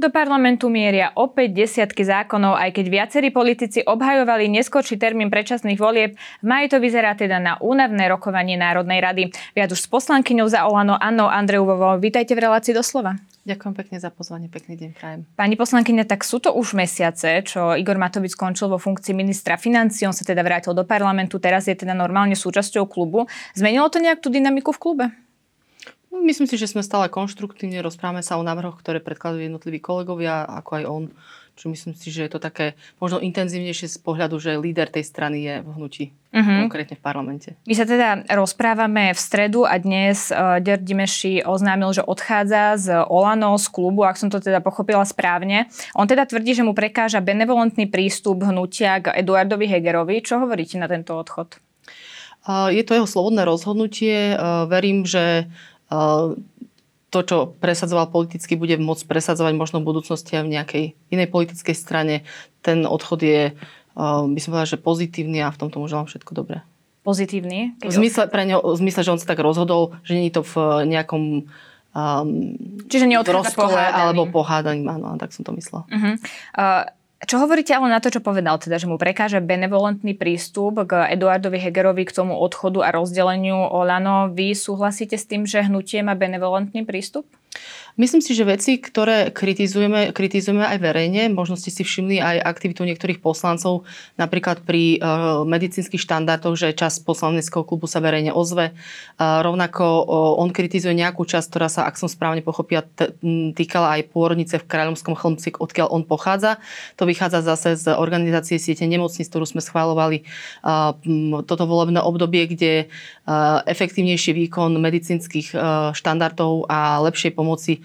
Do parlamentu mieria opäť desiatky zákonov, aj keď viacerí politici obhajovali neskorší termín predčasných volieb. V maji to vyzerá teda na únavné rokovanie Národnej rady. Viac už s poslankyňou za Olano Annou Andreuvovou. Vítajte v relácii doslova. Ďakujem pekne za pozvanie, pekný deň prajem. Pani poslankyňa, tak sú to už mesiace, čo Igor Matovič skončil vo funkcii ministra financí, on sa teda vrátil do parlamentu, teraz je teda normálne súčasťou klubu. Zmenilo to nejak tú dynamiku v klube? No, myslím si, že sme stále konštruktívne, rozprávame sa o návrhoch, ktoré predkladajú jednotliví kolegovia, ako aj on. Čo myslím si, že je to také možno intenzívnejšie z pohľadu, že líder tej strany je v hnutí, uh-huh. konkrétne v parlamente. My sa teda rozprávame v stredu a dnes uh, Gerd Dimeši oznámil, že odchádza z Olano, z klubu, ak som to teda pochopila správne. On teda tvrdí, že mu prekáža benevolentný prístup hnutia k Eduardovi Hegerovi. Čo hovoríte na tento odchod? Uh, je to jeho slobodné rozhodnutie. Uh, verím, že to, čo presadzoval politicky, bude môcť presadzovať možno v budúcnosti aj v nejakej inej politickej strane. Ten odchod je, by som povedala, že pozitívny a v tomto mu želám všetko dobré. Pozitívny? V zmysle, pre ňo, v zmysle, že on sa tak rozhodol, že nie je to v nejakom um, Čiže neodchádza rozkole alebo pohádaním, áno, tak som to myslela. Uh-huh. Uh, čo hovoríte ale na to, čo povedal, teda, že mu prekáže benevolentný prístup k Eduardovi Hegerovi k tomu odchodu a rozdeleniu Olano? Vy súhlasíte s tým, že hnutie má benevolentný prístup? Myslím si, že veci, ktoré kritizujeme, kritizujeme aj verejne, možno ste si všimli aj aktivitu niektorých poslancov, napríklad pri uh, medicínskych štandardoch, že čas poslaneckého klubu sa verejne ozve. Uh, rovnako uh, on kritizuje nejakú časť, ktorá sa, ak som správne pochopila, t- týkala aj pôrodnice v Kráľovskom chlmci, odkiaľ on pochádza. To vychádza zase z organizácie siete nemocníc, ktorú sme schválovali uh, toto volebné obdobie, kde uh, efektívnejší výkon medicínskych uh, štandardov a lepšej pomoci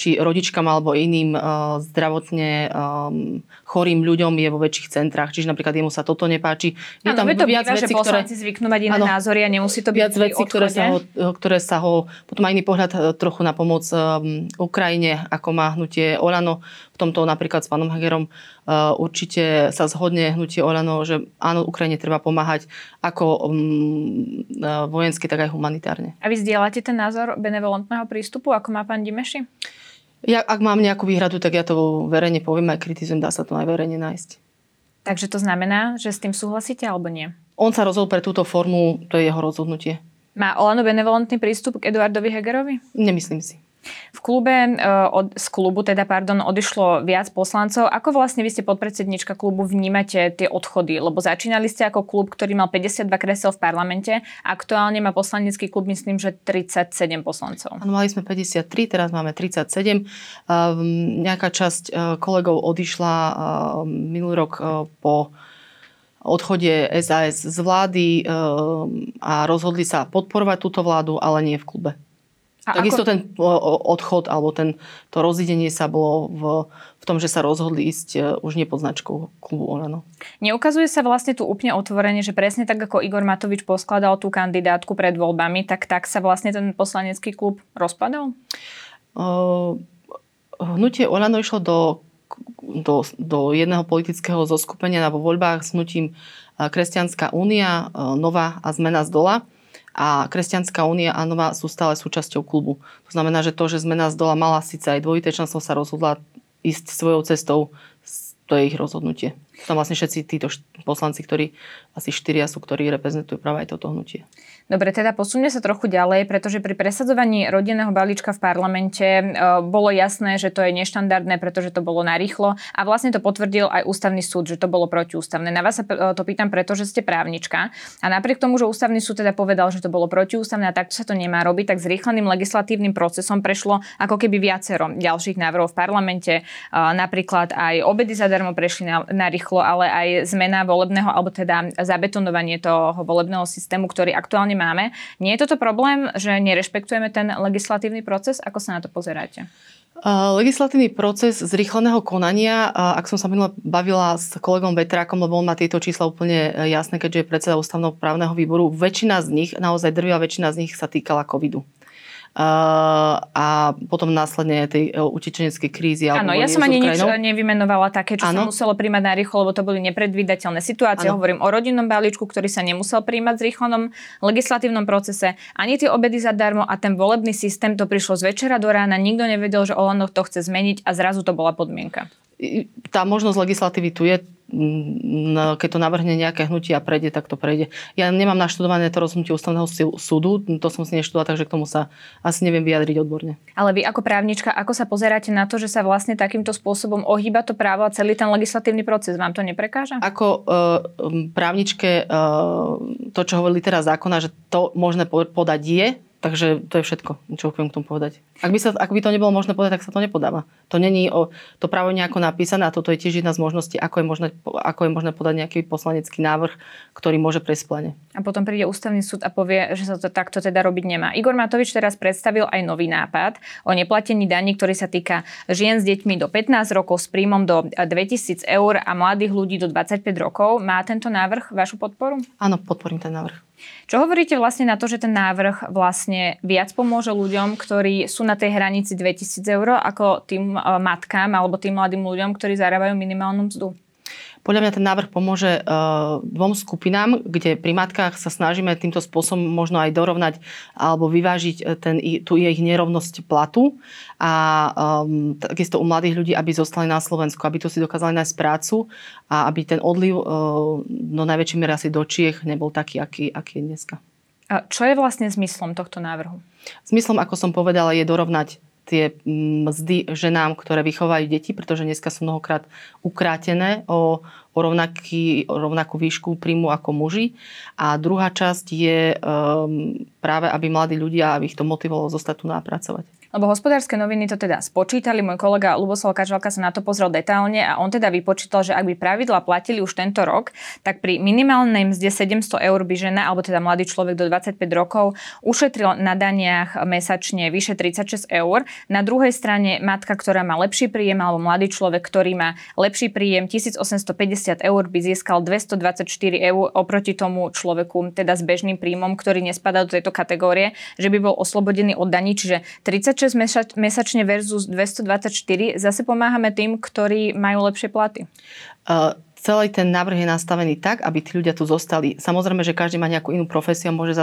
či rodičkám alebo iným uh, zdravotne um, chorým ľuďom je vo väčších centrách. Čiže napríklad jemu sa toto nepáči. Je ano, tam to viac býva, veci, že ktoré... zvyknú mať iné ano, názory a nemusí to byť viac veci, ktoré sa, ho, ktoré sa ho... Potom má iný pohľad uh, trochu na pomoc um, Ukrajine, ako má hnutie Olano. V tomto napríklad s pánom Hagerom uh, určite sa zhodne hnutie Olano, že áno, Ukrajine treba pomáhať ako um, uh, vojensky, tak aj humanitárne. A vy zdieľate ten názor benevolentného prístupu, ako má pán Dimeši? Ja, ak mám nejakú výhradu, tak ja to verejne poviem aj kritizujem, dá sa to aj verejne nájsť. Takže to znamená, že s tým súhlasíte alebo nie? On sa rozhodol pre túto formu, to je jeho rozhodnutie. Má Olano benevolentný prístup k Eduardovi Hegerovi? Nemyslím si. V klube, e, od, z klubu teda, pardon, odišlo viac poslancov. Ako vlastne vy ste podpredsednička klubu vnímate tie odchody? Lebo začínali ste ako klub, ktorý mal 52 kresel v parlamente. Aktuálne má poslanecký klub, myslím, že 37 poslancov. Ano, mali sme 53, teraz máme 37. Um, nejaká časť uh, kolegov odišla uh, minulý rok uh, po odchode SAS z vlády a rozhodli sa podporovať túto vládu, ale nie v klube. A Takisto ako... ten odchod alebo ten, to rozidenie sa bolo v, v tom, že sa rozhodli ísť e, už nie pod značkou klubu Olano. Neukazuje sa vlastne tu úplne otvorene, že presne tak, ako Igor Matovič poskladal tú kandidátku pred voľbami, tak tak sa vlastne ten poslanecký klub rozpadol? Uh, hnutie Olano išlo do, do, do jedného politického zoskupenia na voľbách s hnutím Kresťanská únia, Nová a zmena z dola a Kresťanská únia a Nová sú stále súčasťou klubu. To znamená, že to, že zmena z dola mala síce aj dvojité členstvo, sa rozhodla ísť svojou cestou, to je ich rozhodnutie. Sú tam vlastne všetci títo poslanci, ktorí asi štyria sú, ktorí reprezentujú práve aj toto hnutie. Dobre, teda posunie sa trochu ďalej, pretože pri presadzovaní rodinného balíčka v parlamente e, bolo jasné, že to je neštandardné, pretože to bolo narýchlo a vlastne to potvrdil aj ústavný súd, že to bolo protiústavné. Na vás sa e, to pýtam, pretože ste právnička a napriek tomu, že ústavný súd teda povedal, že to bolo protiústavné a takto sa to nemá robiť, tak zrýchleným legislatívnym procesom prešlo ako keby viacero ďalších návrhov v parlamente. E, napríklad aj obedy zadarmo prešli na, na rýchlo, ale aj zmena volebného, alebo teda zabetonovanie toho volebného systému, ktorý aktuálne máme. Nie je toto problém, že nerešpektujeme ten legislatívny proces? Ako sa na to pozeráte? Legislatívny proces zrýchleného konania, ak som sa minule bavila s kolegom Vetrákom, lebo on má tieto čísla úplne e, jasné, keďže je predseda ústavného právneho výboru, väčšina z nich, naozaj drvia väčšina z nich sa týkala covidu. A potom následne tej utečeneckej krízy. Áno, ja som ani nič nevymenovala také, čo ano. sa muselo príjmať na rýchlo, lebo to boli nepredvídateľné situácie. Ano. Hovorím o rodinnom balíčku, ktorý sa nemusel príjmať v rýchlom legislatívnom procese. Ani tie obedy zadarmo a ten volebný systém to prišlo z večera do rána. Nikto nevedel, že Olano to chce zmeniť a zrazu to bola podmienka. Tá možnosť legislatívy tu je Mm, keď to navrhne nejaké hnutie a prejde, tak to prejde. Ja nemám naštudované to rozhodnutie ústavného súdu, to som si neštudovala, takže k tomu sa asi neviem vyjadriť odborne. Ale vy ako právnička, ako sa pozeráte na to, že sa vlastne takýmto spôsobom ohýba to právo a celý ten legislatívny proces? Vám to neprekáža? Ako uh, právničke uh, to, čo hovorili teraz zákona, že to možné podať je, Takže to je všetko, čo chcem k tomu povedať. Ak by, sa, ak by to nebolo možné povedať, tak sa to nepodáva. To není o, to právo nejako napísané a toto je tiež jedna z možností, ako je možné, ako je možné podať nejaký poslanecký návrh, ktorý môže prejsť plene. A potom príde ústavný súd a povie, že sa to takto teda robiť nemá. Igor Matovič teraz predstavil aj nový nápad o neplatení daní, ktorý sa týka žien s deťmi do 15 rokov s príjmom do 2000 eur a mladých ľudí do 25 rokov. Má tento návrh vašu podporu? Áno, podporím ten návrh. Čo hovoríte vlastne na to, že ten návrh vlastne viac pomôže ľuďom, ktorí sú na tej hranici 2000 eur, ako tým e, matkám alebo tým mladým ľuďom, ktorí zarábajú minimálnu mzdu? Podľa mňa ten návrh pomôže uh, dvom skupinám, kde pri matkách sa snažíme týmto spôsobom možno aj dorovnať alebo vyvážiť e, ten, tú ich nerovnosť platu a um, takisto u mladých ľudí, aby zostali na Slovensku, aby tu si dokázali nájsť prácu a aby ten odliv uh, no najväčšej miere asi do Čiech nebol taký, aký, aký je dneska. A čo je vlastne zmyslom tohto návrhu? Zmyslom, ako som povedala, je dorovnať tie mzdy ženám, ktoré vychovajú deti, pretože dneska sú mnohokrát ukrátené o, o, rovnaký, o rovnakú výšku príjmu ako muži. A druhá časť je um, práve, aby mladí ľudia, aby ich to motivovalo zostať tu napracovať. Lebo hospodárske noviny to teda spočítali, môj kolega Luboslav Kažalka sa na to pozrel detálne a on teda vypočítal, že ak by pravidla platili už tento rok, tak pri minimálnej mzde 700 eur by žena, alebo teda mladý človek do 25 rokov, ušetril na daniach mesačne vyše 36 eur. Na druhej strane matka, ktorá má lepší príjem, alebo mladý človek, ktorý má lepší príjem 1850 eur, by získal 224 eur oproti tomu človeku, teda s bežným príjmom, ktorý nespadá do tejto kategórie, že by bol oslobodený od daní, čiže 30 26 mesačne versus 224 zase pomáhame tým, ktorí majú lepšie platy? Uh, celý ten návrh je nastavený tak, aby tí ľudia tu zostali. Samozrejme, že každý má nejakú inú profesiu a môže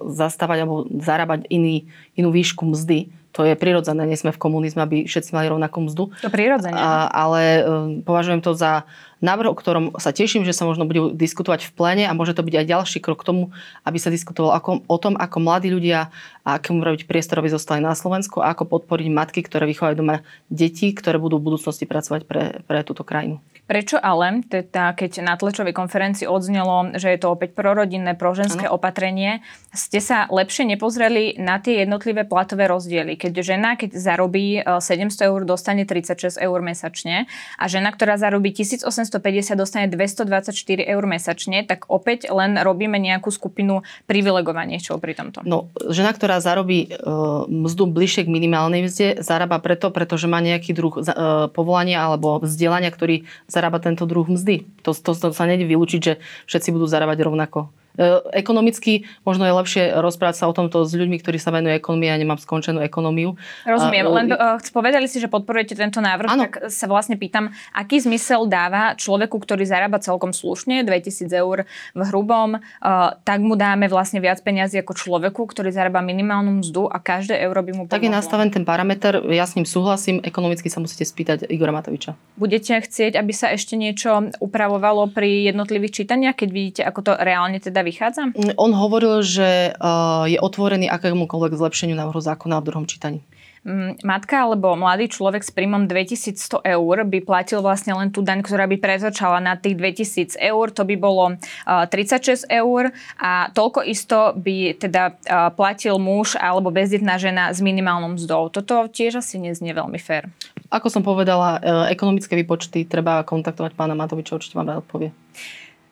zastávať alebo zarábať iný, inú výšku mzdy. To je prirodzené, nie sme v komunizme, aby všetci mali rovnakú mzdu. To prirodzene. A, ale um, považujem to za návrh, o ktorom sa teším, že sa možno bude diskutovať v plene a môže to byť aj ďalší krok k tomu, aby sa diskutovalo ako, o tom, ako mladí ľudia a akému robiť priestor, aby zostali na Slovensku a ako podporiť matky, ktoré vychovajú doma deti, ktoré budú v budúcnosti pracovať pre, pre túto krajinu. Prečo ale, teda keď na tlačovej konferencii odznelo, že je to opäť prorodinné, proženské ano. opatrenie, ste sa lepšie nepozreli na tie jednotlivé platové rozdiely? Keď žena, keď zarobí 700 e, eur, dostane 36 eur mesačne a žena, ktorá zarobí 1850, dostane 224 eur mesačne, tak opäť len robíme nejakú skupinu privilegovanejšou pri tomto. No, žena, ktorá zarobí uh, mzdu bližšie k minimálnej mzde, zarába preto, pretože má nejaký druh uh, povolania alebo vzdelania, ktorý zarába tento druh mzdy. To, to, to sa nedie vylúčiť, že všetci budú zarábať rovnako. E, ekonomicky možno je lepšie rozprávať sa o tomto s ľuďmi, ktorí sa venujú ekonomii a nemám skončenú ekonómiu. Rozumiem, a, len uh, povedali si, že podporujete tento návrh, ano. tak sa vlastne pýtam, aký zmysel dáva človeku, ktorý zarába celkom slušne, 2000 eur v hrubom, uh, tak mu dáme vlastne viac peniazy ako človeku, ktorý zarába minimálnu mzdu a každé euro by mu pomohlo. Tak je nastaven ten parameter, ja s ním súhlasím, ekonomicky sa musíte spýtať Igora Matoviča. Budete chcieť, aby sa ešte niečo upravovalo pri jednotlivých čítaniach, keď vidíte, ako to reálne teda vychádza? On hovoril, že uh, je otvorený akémukoľvek zlepšeniu návrhu zákona v druhom čítaní. Mm, matka alebo mladý človek s príjmom 2100 eur by platil vlastne len tú daň, ktorá by pretočala na tých 2000 eur, to by bolo 36 eur a toľko isto by teda platil muž alebo bezdetná žena s minimálnou mzdou. Toto tiež asi neznie veľmi fér. Ako som povedala, ekonomické výpočty treba kontaktovať pána Matoviča, určite vám rád odpovie.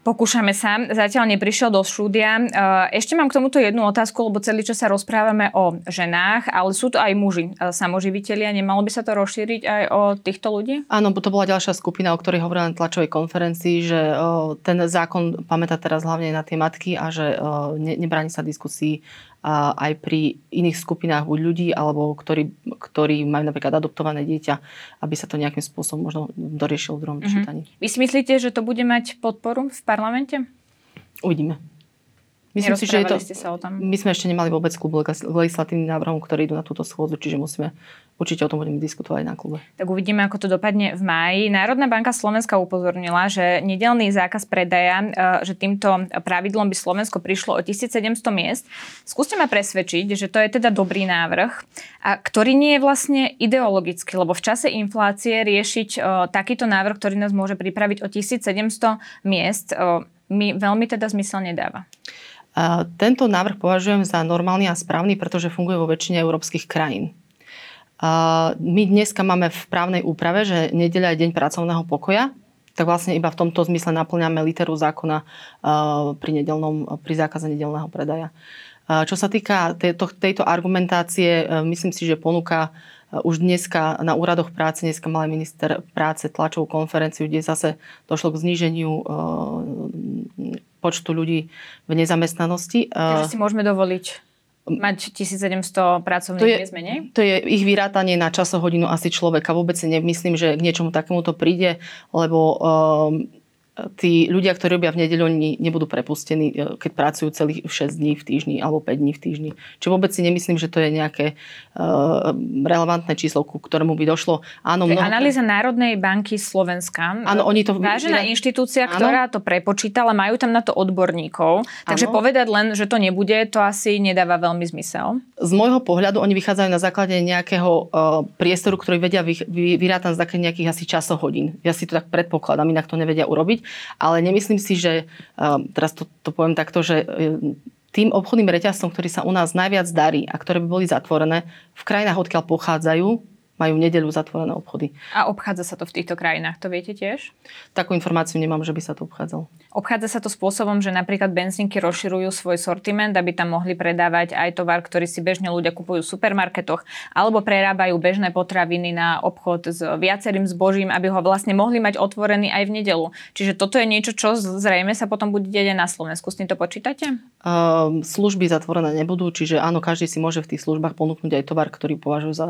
Pokúšame sa. Zatiaľ neprišiel do štúdia. Eh, ešte mám k tomuto jednu otázku, lebo celý čas sa rozprávame o ženách, ale sú to aj muži, eh, samoživitelia. Nemalo by sa to rozšíriť aj o týchto ľudí? Áno, to bola ďalšia skupina, o ktorej hovorila na tlačovej konferencii, že ten zákon pamätá teraz hlavne na tie matky a že ne, nebráni sa diskusii aj pri iných skupinách buď ľudí, alebo ktorí, ktorí majú napríklad adoptované dieťa, aby sa to nejakým spôsobom možno doriešilo v druhom mm-hmm. čítaní. Vy si myslíte, že to bude mať podporu v parlamente? Uvidíme. Myslím si, že je to, ste sa o tom. My sme ešte nemali vôbec klub legislatívnych návrhov, ktorí idú na túto schôdzu, čiže musíme určite o tom budeme diskutovať na klube. Tak uvidíme, ako to dopadne v máji. Národná banka Slovenska upozornila, že nedelný zákaz predaja, e, že týmto pravidlom by Slovensko prišlo o 1700 miest. Skúste ma presvedčiť, že to je teda dobrý návrh, a ktorý nie je vlastne ideologický, lebo v čase inflácie riešiť e, takýto návrh, ktorý nás môže pripraviť o 1700 miest, o, mi veľmi teda zmysel nedáva. Tento návrh považujem za normálny a správny, pretože funguje vo väčšine európskych krajín. My dneska máme v právnej úprave, že nedeľa je deň pracovného pokoja, tak vlastne iba v tomto zmysle naplňame literu zákona pri, nedelnom, pri zákaze nedelného predaja. Čo sa týka tejto, tejto argumentácie, myslím si, že ponúka už dneska na úradoch práce, dneska mal minister práce tlačovú konferenciu, kde zase došlo k zníženiu počtu ľudí v nezamestnanosti. Takže si môžeme dovoliť mať 1700 pracovných to je, miest menej? To je ich vyrátanie na časohodinu asi človeka. Vôbec si nemyslím, že k niečomu takému to príde, lebo um, tí ľudia, ktorí robia v nedeľu, oni nebudú prepustení, e, keď pracujú celých 6 dní v týždni alebo 5 dní v týždni. Čiže vôbec si nemyslím, že to je nejaké uh, relevantné číslo, ku ktorému by došlo. Áno, mnoho... analýza Národnej banky Slovenska. Áno, oni to... Vážená vyra... inštitúcia, áno. ktorá to prepočítala, majú tam na to odborníkov. Takže áno. povedať len, že to nebude, to asi nedáva veľmi zmysel. Z môjho pohľadu oni vychádzajú na základe nejakého uh, priestoru, ktorý vedia vy, vy, vyrátať z nejakých asi časohodín. Ja si to tak predpokladám, inak to nevedia urobiť ale nemyslím si, že, ehm, teraz to, to poviem takto, že ehm, tým obchodným reťazcom, ktorý sa u nás najviac darí a ktoré by boli zatvorené, v krajinách, odkiaľ pochádzajú, majú v nedeľu zatvorené obchody. A obchádza sa to v týchto krajinách, to viete tiež? Takú informáciu nemám, že by sa to obchádzalo. Obchádza sa to spôsobom, že napríklad benzínky rozširujú svoj sortiment, aby tam mohli predávať aj tovar, ktorý si bežne ľudia kupujú v supermarketoch, alebo prerábajú bežné potraviny na obchod s viacerým zbožím, aby ho vlastne mohli mať otvorený aj v nedelu. Čiže toto je niečo, čo zrejme sa potom bude deť aj na Slovensku. S tým to počítate? Uh, služby zatvorené nebudú, čiže áno, každý si môže v tých službách ponúknuť aj tovar, ktorý považujú za,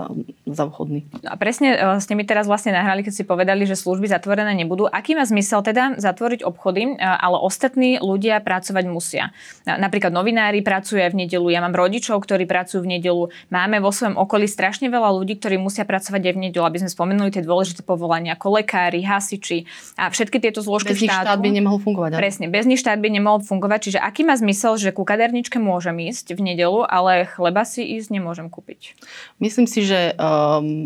za vhodný služby. No a presne uh, ste mi teraz vlastne nahrali, keď si povedali, že služby zatvorené nebudú. Aký má zmysel teda zatvoriť obchody, uh, ale ostatní ľudia pracovať musia? Napríklad novinári pracujú v nedelu, ja mám rodičov, ktorí pracujú v nedelu, máme vo svojom okolí strašne veľa ľudí, ktorí musia pracovať aj v nedelu, aby sme spomenuli tie dôležité povolania ako lekári, hasiči a všetky tieto zložky bez štátu. štát by nemohol fungovať. Ale? Presne, bez nich štát by nemohol fungovať. Čiže aký má zmysel, že ku kaderničke môžem ísť v nedelu, ale chleba si ísť nemôžem kúpiť? Myslím si, že um,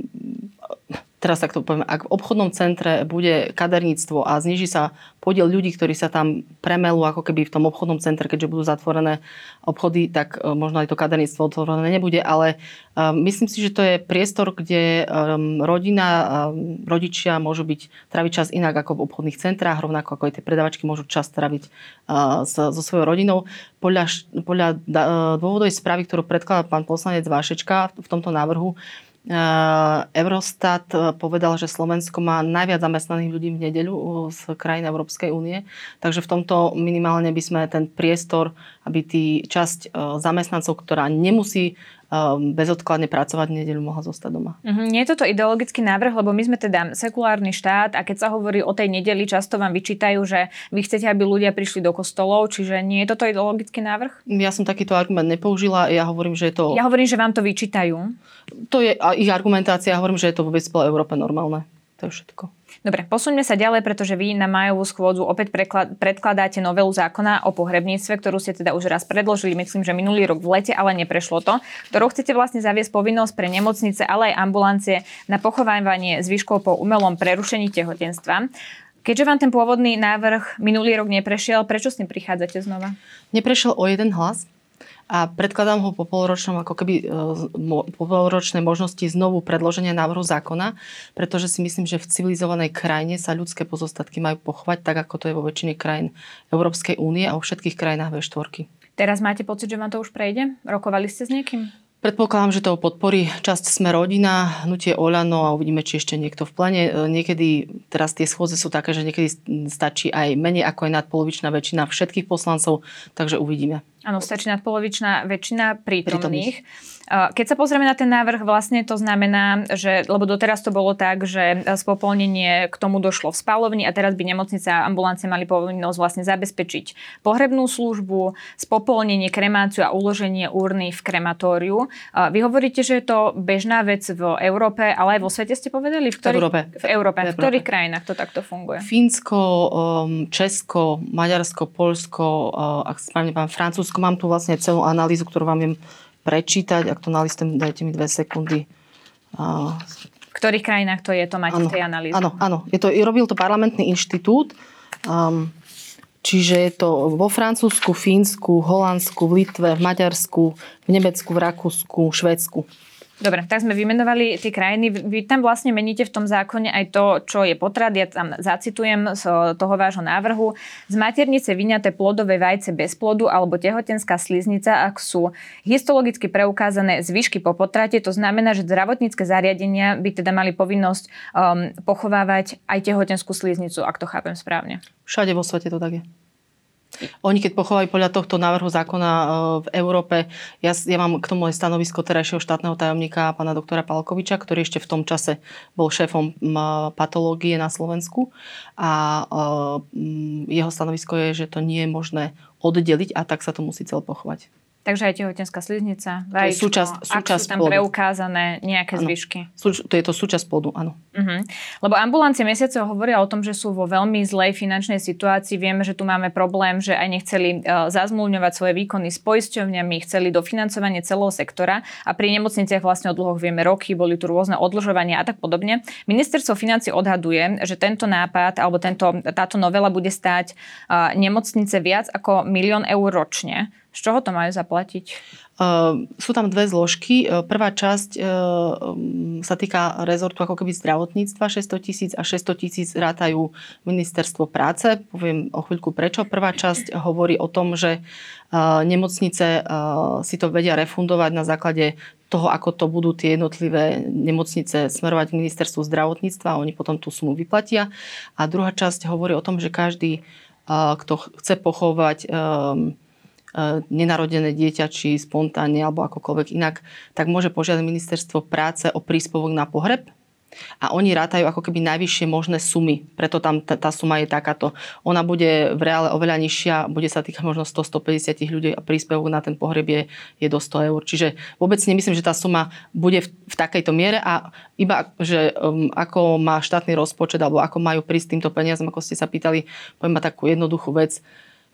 teraz tak to poviem, ak v obchodnom centre bude kaderníctvo a zniží sa podiel ľudí, ktorí sa tam premelú ako keby v tom obchodnom centre, keďže budú zatvorené obchody, tak e, možno aj to kaderníctvo otvorené nebude, ale um, myslím si, že to je priestor, kde um, rodina, rodičia môžu byť, traviť čas inak ako v obchodných centrách, rovnako ako aj tie predavačky môžu čas traviť so, svojou rodinou. Podľa, podľa dôvodovej správy, ktorú predkladá pán poslanec Vášečka v tomto návrhu, Eurostat e, povedal, že Slovensko má najviac zamestnaných ľudí v nedeľu z krajín Európskej únie, takže v tomto minimálne by sme ten priestor, aby tí časť zamestnancov, ktorá nemusí bezodkladne pracovať v nedeľu mohla zostať doma. Mm-hmm. Nie je toto ideologický návrh, lebo my sme teda sekulárny štát a keď sa hovorí o tej nedeli, často vám vyčítajú, že vy chcete, aby ľudia prišli do kostolov, čiže nie je toto ideologický návrh? Ja som takýto argument nepoužila, ja hovorím, že je to... Ja hovorím, že vám to vyčítajú. To je ich argumentácia, ja hovorím, že je to vôbec v Európe normálne. To je všetko. Dobre, posuňme sa ďalej, pretože vy na majovú schôdzu opäť predkladáte novelu zákona o pohrebníctve, ktorú ste teda už raz predložili, myslím, že minulý rok v lete, ale neprešlo to, ktorou chcete vlastne zaviesť povinnosť pre nemocnice, ale aj ambulancie na pochovávanie zvyškov po umelom prerušení tehotenstva. Keďže vám ten pôvodný návrh minulý rok neprešiel, prečo s ním prichádzate znova? Neprešiel o jeden hlas a predkladám ho po polročnom, ako keby e, po polročnej možnosti znovu predloženia návrhu zákona, pretože si myslím, že v civilizovanej krajine sa ľudské pozostatky majú pochovať tak, ako to je vo väčšine krajín Európskej únie a vo všetkých krajinách V4. Teraz máte pocit, že vám to už prejde? Rokovali ste s niekým? Predpokladám, že to podporí časť Sme rodina, hnutie Oľano a uvidíme, či ešte niekto v plene. E, niekedy, teraz tie schôdze sú také, že niekedy stačí aj menej ako aj nadpolovičná väčšina všetkých poslancov, takže uvidíme. Áno, stačí nadpolovičná väčšina prítomných. prítomných. Keď sa pozrieme na ten návrh, vlastne to znamená, že, lebo doteraz to bolo tak, že spopolnenie k tomu došlo v spalovni a teraz by nemocnica a ambulancie mali povinnosť vlastne zabezpečiť pohrebnú službu, spopolnenie, kremáciu a uloženie urny v krematóriu. Vy hovoríte, že je to bežná vec v Európe, ale aj vo svete ste povedali? V, ktorých, v Európe. V Európe. V, v ktorých krajinách to takto funguje? Fínsko, um, Česko, Maďarsko, Polsko, uh, ak správne pán Francúzsko. Mám tu vlastne celú analýzu, ktorú vám viem prečítať. Ak to nalistujem, dajte mi dve sekundy. V ktorých krajinách to je, to máte ano, v tej analýze? Áno, áno. Je to, robil to parlamentný inštitút. Um, čiže je to vo Francúzsku, Fínsku, Holandsku, v Litve, v Maďarsku, v Nemecku, v Rakúsku, Švedsku. Dobre, tak sme vymenovali tie krajiny. Vy tam vlastne meníte v tom zákone aj to, čo je potrat. Ja tam zacitujem z toho vášho návrhu. Z maternice vyňaté plodové vajce bez plodu alebo tehotenská sliznica, ak sú histologicky preukázané zvyšky po potrate, to znamená, že zdravotnícke zariadenia by teda mali povinnosť um, pochovávať aj tehotenskú sliznicu, ak to chápem správne. Všade vo svete to tak je. Oni keď pochovajú podľa tohto návrhu zákona e, v Európe, ja, ja mám k tomu aj stanovisko terajšieho štátneho tajomníka pána doktora Palkoviča, ktorý ešte v tom čase bol šéfom patológie na Slovensku a e, jeho stanovisko je, že to nie je možné oddeliť a tak sa to musí celé pochovať. Takže aj tehotenská sliznica, vajíčko, súčasť, súčasť ak sú tam plodu. preukázané nejaké ano. zvyšky. Súč, to je to súčasť plodu, áno. Uh-huh. Lebo ambulancie mesiace hovoria o tom, že sú vo veľmi zlej finančnej situácii. Vieme, že tu máme problém, že aj nechceli uh, zazmluvňovať svoje výkony s poisťovňami, chceli dofinancovanie celého sektora a pri nemocniciach vlastne o dlhoch vieme roky, boli tu rôzne odložovania a tak podobne. Ministerstvo financí odhaduje, že tento nápad alebo tento, táto novela bude stáť uh, nemocnice viac ako milión eur ročne. Z čoho to majú zaplatiť? Uh, sú tam dve zložky. Uh, prvá časť uh, sa týka rezortu ako keby zdravotníctva 600 tisíc a 600 tisíc rátajú ministerstvo práce. Poviem o chvíľku prečo. Prvá časť hovorí o tom, že nemocnice si to vedia refundovať na základe toho, ako to budú tie jednotlivé nemocnice smerovať k ministerstvu zdravotníctva a oni potom tú sumu vyplatia. A druhá časť hovorí o tom, že každý, kto chce pochovať um, nenarodené dieťa, či spontánne alebo akokoľvek inak, tak môže požiadať ministerstvo práce o príspevok na pohreb a oni rátajú ako keby najvyššie možné sumy, preto tam tá, tá suma je takáto. Ona bude v reále oveľa nižšia, bude sa týkať možno 100-150 ľudí a príspevok na ten pohreb je, je do 100 eur. Čiže vôbec nemyslím, že tá suma bude v, v takejto miere a iba, že um, ako má štátny rozpočet alebo ako majú prísť týmto peniazom, ako ste sa pýtali, poviem takú jednoduchú vec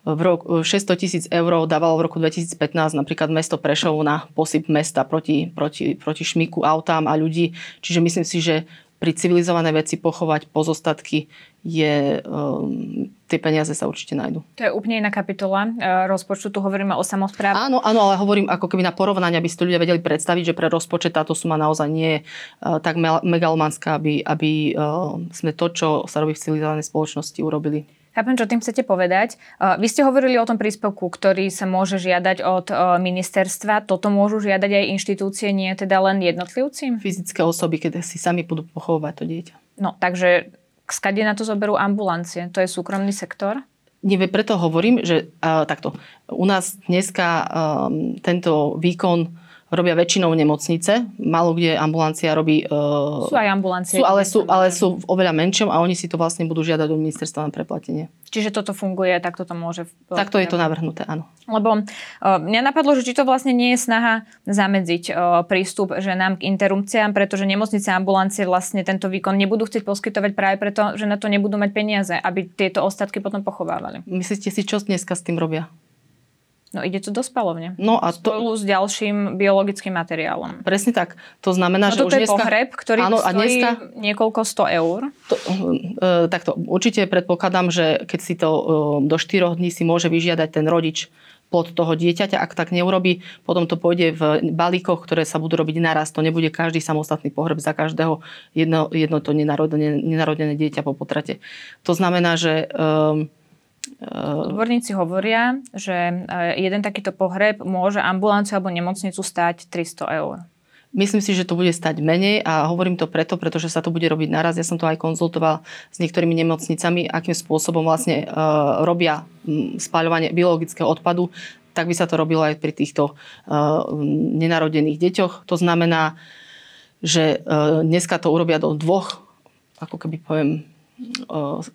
v roku, 600 tisíc eur dávalo v roku 2015 napríklad mesto Prešov na posyp mesta proti, proti, proti šmiku autám a ľudí. Čiže myslím si, že pri civilizované veci pochovať pozostatky je, um, tie peniaze sa určite nájdu. To je úplne iná kapitola e, rozpočtu, tu hovoríme o samozpráve. Áno, áno, ale hovorím ako keby na porovnanie, aby si to ľudia vedeli predstaviť, že pre rozpočet táto suma naozaj nie je uh, tak megalomanská, aby, aby uh, sme to, čo sa robí v civilizovanej spoločnosti, urobili. Chápem, čo tým chcete povedať. Vy ste hovorili o tom príspevku, ktorý sa môže žiadať od ministerstva. Toto môžu žiadať aj inštitúcie, nie teda len jednotlivci? Fyzické osoby, keď si sami budú pochovať to dieťa. No, takže skade na to zoberú ambulancie? To je súkromný sektor? Nie, preto hovorím, že uh, takto. U nás dneska um, tento výkon robia väčšinou nemocnice. Málo kde ambulancia robí... Uh, sú aj ambulancie. Sú, ale, sú, ale sú v oveľa menšom a oni si to vlastne budú žiadať od ministerstva na preplatenie. Čiže toto funguje, tak toto môže... Takto je to navrhnuté, áno. Lebo uh, mňa napadlo, že či to vlastne nie je snaha zamedziť uh, prístup ženám k interrupciám, pretože nemocnice a ambulancie vlastne tento výkon nebudú chcieť poskytovať práve preto, že na to nebudú mať peniaze, aby tieto ostatky potom pochovávali. Myslíte si, čo dneska s tým robia? No ide to do spalovne. No a to... Spolu s ďalším biologickým materiálom. Presne tak. To znamená, no že už je dneska... pohreb, ktorý áno, stojí a dneska... niekoľko sto eur. To, e, takto, určite predpokladám, že keď si to e, do 4 dní si môže vyžiadať ten rodič pod toho dieťaťa. Ak tak neurobi, potom to pôjde v balíkoch, ktoré sa budú robiť naraz. To nebude každý samostatný pohreb za každého jedno, jedno to nenarodené, nenarodené dieťa po potrate. To znamená, že um, Odborníci hovoria, že jeden takýto pohreb môže ambulanciu alebo nemocnicu stať 300 eur. Myslím si, že to bude stať menej a hovorím to preto, pretože sa to bude robiť naraz. Ja som to aj konzultoval s niektorými nemocnicami, akým spôsobom vlastne uh, robia um, spáľovanie biologického odpadu. Tak by sa to robilo aj pri týchto uh, nenarodených deťoch. To znamená, že uh, dneska to urobia do dvoch, ako keby poviem,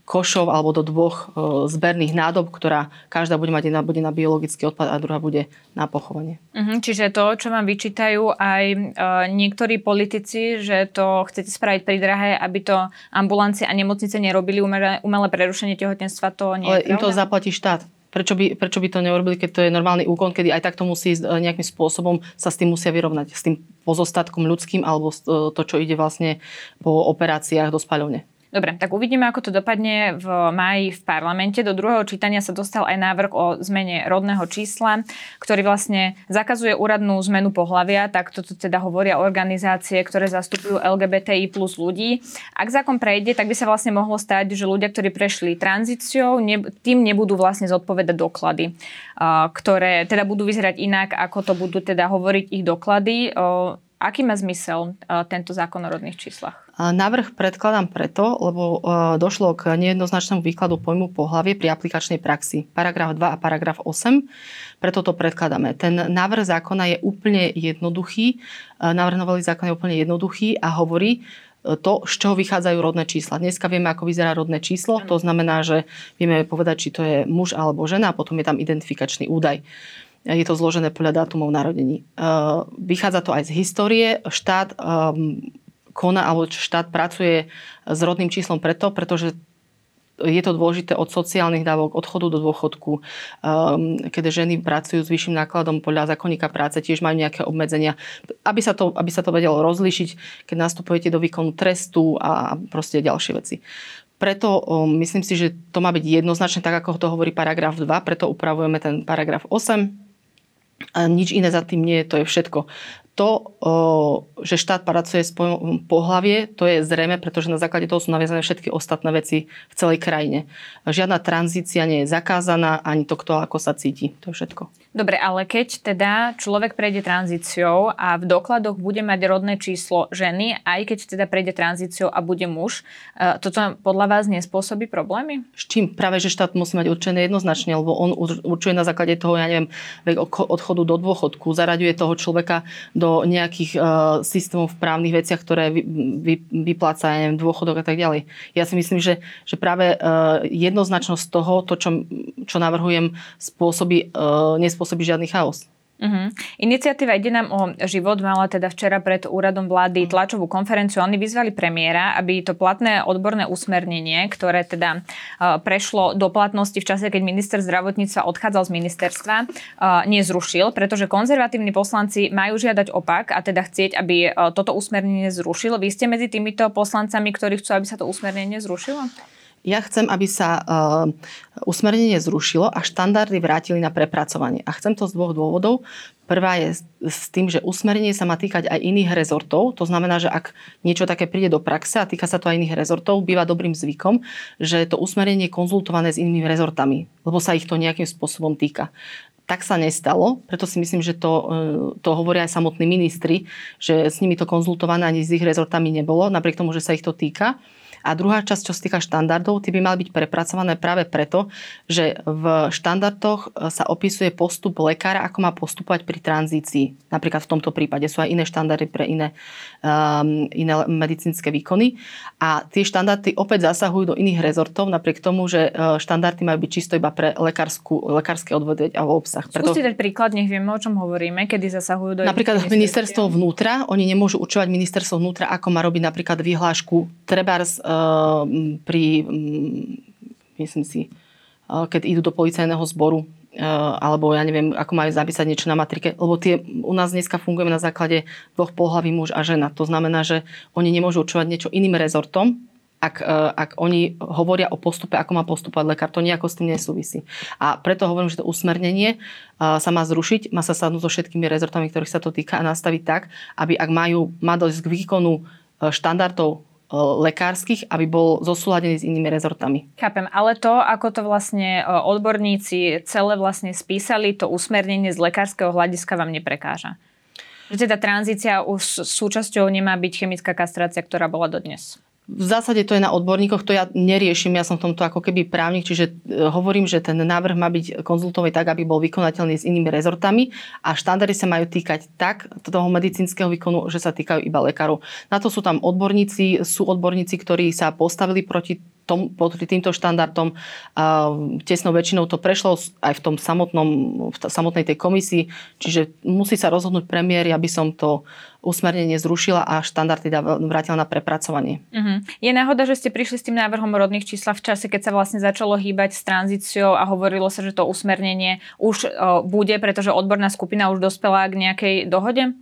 košov alebo do dvoch zberných nádob, ktorá každá bude mať jedna bude na biologický odpad a druhá bude na pochovanie. Uh-huh, čiže to, čo vám vyčítajú aj uh, niektorí politici, že to chcete spraviť pridrahé, aby to ambulancie a nemocnice nerobili umelé, umelé prerušenie tehotenstva, to nie Ale im to zaplatí štát. Prečo by, prečo by to neurobili, keď to je normálny úkon, kedy aj takto musí nejakým spôsobom sa s tým musia vyrovnať, s tým pozostatkom ľudským alebo to, čo ide vlastne po operáciách do spaľovne. Dobre, tak uvidíme, ako to dopadne v máji v parlamente. Do druhého čítania sa dostal aj návrh o zmene rodného čísla, ktorý vlastne zakazuje úradnú zmenu pohľavia, tak toto teda hovoria organizácie, ktoré zastupujú LGBTI plus ľudí. Ak zákon prejde, tak by sa vlastne mohlo stať, že ľudia, ktorí prešli tranzíciou, tým nebudú vlastne zodpovedať doklady, ktoré teda budú vyzerať inak, ako to budú teda hovoriť ich doklady. Aký má zmysel tento zákon o rodných číslach? Návrh predkladám preto, lebo došlo k nejednoznačnému výkladu pojmu pohlavie pri aplikačnej praxi. Paragraf 2 a paragraf 8. Preto to predkladáme. Ten návrh zákona je úplne jednoduchý. Návrh novely zákona je úplne jednoduchý a hovorí, e, to, z čoho vychádzajú rodné čísla. Dneska vieme, ako vyzerá rodné číslo. To znamená, že vieme povedať, či to je muž alebo žena a potom je tam identifikačný údaj je to zložené podľa dátumov narodení. E, vychádza to aj z histórie. Štát koná, alebo štát pracuje s rodným číslom preto, pretože je to dôležité od sociálnych dávok, odchodu do dôchodku, um, keď ženy pracujú s vyšším nákladom podľa zákonníka práce, tiež majú nejaké obmedzenia, aby sa to, aby sa to vedelo rozlíšiť, keď nastupujete do výkonu trestu a proste ďalšie veci. Preto um, myslím si, že to má byť jednoznačne tak, ako to hovorí paragraf 2, preto upravujeme ten paragraf 8. A nič iné za tým nie je, to je všetko to, že štát pracuje s pohlavie, to je zrejme, pretože na základe toho sú naviazané všetky ostatné veci v celej krajine. Žiadna tranzícia nie je zakázaná, ani to, kto ako sa cíti. To je všetko. Dobre, ale keď teda človek prejde tranzíciou a v dokladoch bude mať rodné číslo ženy, aj keď teda prejde tranzíciou a bude muž, e, toto podľa vás nespôsobí problémy? S čím? Práve, že štát musí mať určené jednoznačne, lebo on určuje na základe toho, ja neviem, odchodu do dôchodku, zaraďuje toho človeka do nejakých uh, systémov v právnych veciach, ktoré vy, vy, vypláca, ja neviem, dôchodok a tak ďalej. Ja si myslím, že, že práve uh, jednoznačnosť toho, to, čo, čo navrhujem, spôsobí, uh, nespôsobí žiadny chaos. Uh-huh. Iniciatíva Ide nám o život mala teda včera pred úradom vlády tlačovú konferenciu. Oni vyzvali premiéra, aby to platné odborné usmernenie, ktoré teda uh, prešlo do platnosti v čase, keď minister zdravotníctva odchádzal z ministerstva, uh, nezrušil, pretože konzervatívni poslanci majú žiadať opak a teda chcieť, aby uh, toto usmernenie zrušilo. Vy ste medzi týmito poslancami, ktorí chcú, aby sa to usmernenie zrušilo? Ja chcem, aby sa uh, usmernenie zrušilo a štandardy vrátili na prepracovanie. A chcem to z dvoch dôvodov. Prvá je s tým, že usmernenie sa má týkať aj iných rezortov. To znamená, že ak niečo také príde do praxe a týka sa to aj iných rezortov, býva dobrým zvykom, že to usmernenie je konzultované s inými rezortami, lebo sa ich to nejakým spôsobom týka. Tak sa nestalo, preto si myslím, že to, e, to hovoria aj samotní ministri, že s nimi to konzultované ani s ich rezortami nebolo, napriek tomu, že sa ich to týka. A druhá časť, čo sa týka štandardov, tie by mali byť prepracované práve preto, že v štandardoch e, sa opisuje postup lekára, ako má postupovať pri tranzícii. Napríklad v tomto prípade sú aj iné štandardy pre iné, um, iné medicínske výkony. A tie štandardy opäť zasahujú do iných rezortov, napriek tomu, že e, štandardy majú byť čisto iba pre lekárskú, lekárske odvedeť alebo obsah. Preto... Skúste dať príklad, nech vieme, o čom hovoríme, kedy zasahujú do Napríklad ministerstvo vnútra, oni nemôžu určovať ministerstvo vnútra, ako má robiť napríklad vyhlášku trebárs Ehm, pri, mm, myslím si, keď idú do policajného zboru, alebo ja neviem, ako majú zapísať niečo na matrike, lebo tie, u nás dneska fungujeme na základe dvoch pohlaví muž a žena. To znamená, že oni nemôžu určovať niečo iným rezortom, ak, e, ak oni hovoria o postupe, ako má postupovať lekár. To nejako s tým nesúvisí. A preto hovorím, že to usmernenie e, sa má zrušiť, má sa sadnúť so všetkými rezortami, ktorých sa to týka a nastaviť tak, aby ak majú, má dojsť k výkonu e, štandardov lekárskych, aby bol zosúladený s inými rezortami. Chápem, ale to, ako to vlastne odborníci celé vlastne spísali, to usmernenie z lekárskeho hľadiska vám neprekáža. Že teda tranzícia už súčasťou nemá byť chemická kastrácia, ktorá bola dodnes. V zásade to je na odborníkoch, to ja neriešim, ja som v tomto ako keby právnik, čiže e, hovorím, že ten návrh má byť konzultovaný tak, aby bol vykonateľný s inými rezortami a štandardy sa majú týkať tak toho medicínskeho výkonu, že sa týkajú iba lekárov. Na to sú tam odborníci, sú odborníci, ktorí sa postavili proti tom, pod týmto štandardom. A tesnou väčšinou to prešlo aj v tom samotnom, v samotnej tej komisii, čiže musí sa rozhodnúť premiér, aby som to usmernenie zrušila a štandardy vrátila na prepracovanie. Uh-huh. Je náhoda, že ste prišli s tým návrhom rodných číslach v čase, keď sa vlastne začalo hýbať s tranzíciou a hovorilo sa, že to usmernenie už o, bude, pretože odborná skupina už dospela k nejakej dohode?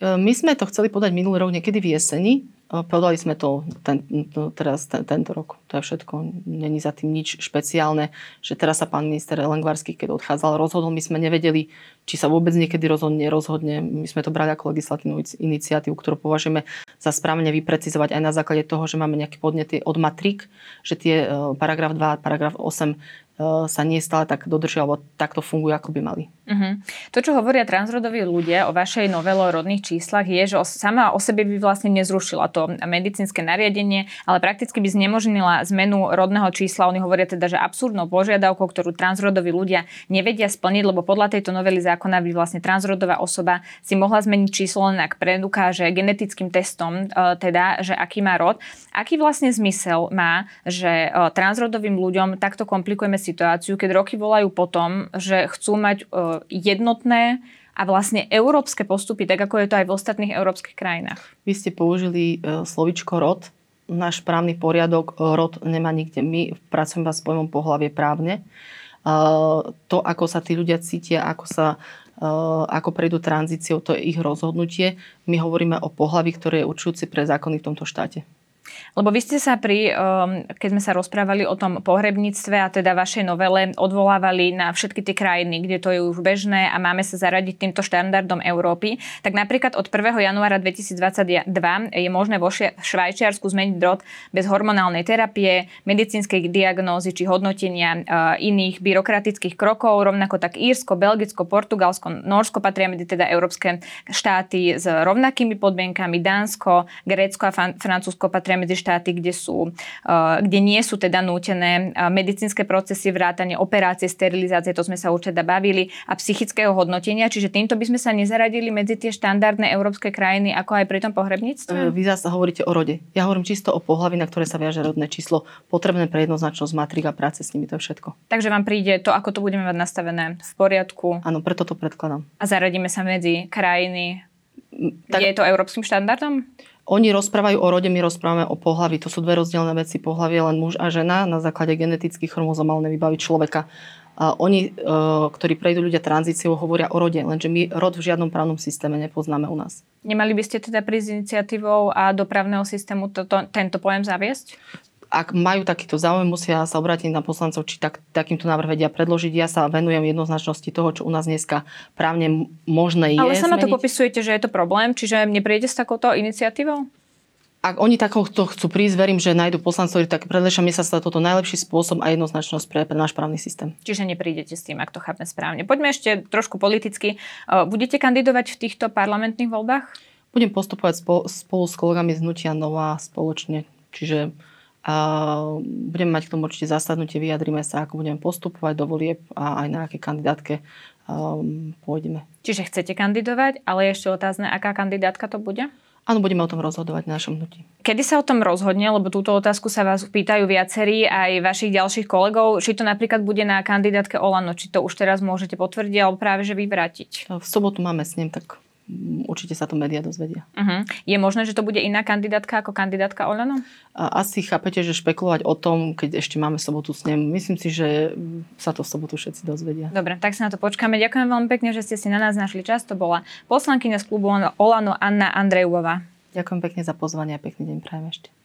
E, my sme to chceli podať minulý rok niekedy v jeseni. Podali sme to ten, teraz ten, tento rok. To je všetko. Není za tým nič špeciálne. Že teraz sa pán minister Lengvarský, keď odchádzal, rozhodol. My sme nevedeli, či sa vôbec niekedy rozhodne, nerozhodne. My sme to brali ako legislatívnu iniciatívu, ktorú považujeme za správne vyprecizovať aj na základe toho, že máme nejaké podnety od matrik, že tie e, paragraf 2 a paragraf 8 E, sa nie stále tak dodržia, alebo takto fungujú, ako by mali. Uh-huh. To, čo hovoria transrodoví ľudia o vašej novele o rodných číslach, je, že sama o sebe by vlastne nezrušila to medicínske nariadenie, ale prakticky by znemožnila zmenu rodného čísla. Oni hovoria teda, že absurdnou požiadavkou, ktorú transrodoví ľudia nevedia splniť, lebo podľa tejto novely zákona by vlastne transrodová osoba si mohla zmeniť číslo len ak predukáže genetickým testom, e, teda, že aký má rod. Aký vlastne zmysel má, že e, transrodovým ľuďom takto komplikujeme situáciu, keď roky volajú potom, že chcú mať e, jednotné a vlastne európske postupy, tak ako je to aj v ostatných európskych krajinách. Vy ste použili e, slovičko rod. Náš právny poriadok e, rod nemá nikde. My pracujeme s pojmom pohlavie právne. To, ako sa tí ľudia cítia, ako sa ako prejdú tranzíciou, to je ich rozhodnutie. My hovoríme o pohlaví, ktoré je určujúci pre zákony v tomto štáte. Lebo vy ste sa pri, um, keď sme sa rozprávali o tom pohrebníctve a teda vašej novele, odvolávali na všetky tie krajiny, kde to je už bežné a máme sa zaradiť týmto štandardom Európy. Tak napríklad od 1. januára 2022 je možné vo Švajčiarsku zmeniť drot bez hormonálnej terapie, medicínskej diagnózy či hodnotenia uh, iných byrokratických krokov. Rovnako tak Írsko, Belgicko, Portugalsko, Norsko patria medzi teda európske štáty s rovnakými podmienkami, Dánsko, Grécko a Francúzsko patria medzi štáty, kde, sú, eh, kde nie sú teda nútené eh, medicínske procesy, vrátanie operácie, sterilizácie, to sme sa určite bavili, a psychického hodnotenia. Čiže týmto by sme sa nezaradili medzi tie štandardné európske krajiny, ako aj pri tom pohrebníctve? Eh, vy zase hovoríte o rode. Ja hovorím čisto o pohlavi, na ktoré sa viaže rodné číslo, potrebné pre jednoznačnosť matrik a práce s nimi, to je všetko. Takže vám príde to, ako to budeme mať nastavené v poriadku. Áno, preto to predkladám. A zaradíme sa medzi krajiny, tak... je to európskym štandardom? Oni rozprávajú o rode, my rozprávame o pohlaví. To sú dve rozdielne veci. Pohlavie len muž a žena na základe genetických chromozomálne vybaviť človeka. A oni, e, ktorí prejdú ľudia tranzíciou, hovoria o rode, lenže my rod v žiadnom právnom systéme nepoznáme u nás. Nemali by ste teda prísť iniciatívou a dopravného systému toto, tento pojem zaviesť? Ak majú takýto záujem, musia sa obrátiť na poslancov, či tak, takýmto návrh vedia predložiť. Ja sa venujem jednoznačnosti toho, čo u nás dneska právne možné je. Ale sama to popisujete, že je to problém, čiže nepríde s takouto iniciatívou? Ak oni takouto chcú prísť, verím, že nájdu poslancov, tak predlešia mi sa toto najlepší spôsob a jednoznačnosť pre, pre náš právny systém. Čiže neprídete s tým, ak to chápem správne. Poďme ešte trošku politicky. Budete kandidovať v týchto parlamentných voľbách? Budem postupovať spolu, spolu s kolegami z Nutia Nová spoločne. Čiže a budeme mať k tomu určite zasadnutie, vyjadrime sa, ako budeme postupovať do volieb a aj na aké kandidátke um, pôjdeme. Čiže chcete kandidovať, ale je ešte otázne, aká kandidátka to bude? Áno, budeme o tom rozhodovať v našom hnutí. Kedy sa o tom rozhodne, lebo túto otázku sa vás pýtajú viacerí aj vašich ďalších kolegov, či to napríklad bude na kandidátke Olano, či to už teraz môžete potvrdiť alebo práve že vyvrátiť? V sobotu máme s ním, tak určite sa to médiá dozvedia. Uh-huh. Je možné, že to bude iná kandidátka ako kandidátka Olano? Asi chápete, že špekulovať o tom, keď ešte máme sobotu s ním, myslím si, že sa to v sobotu všetci dozvedia. Dobre, tak sa na to počkáme. Ďakujem veľmi pekne, že ste si na nás našli čas. To bola poslankyňa z klubu Olano Anna Andrejová. Ďakujem pekne za pozvanie a pekný deň prajem ešte.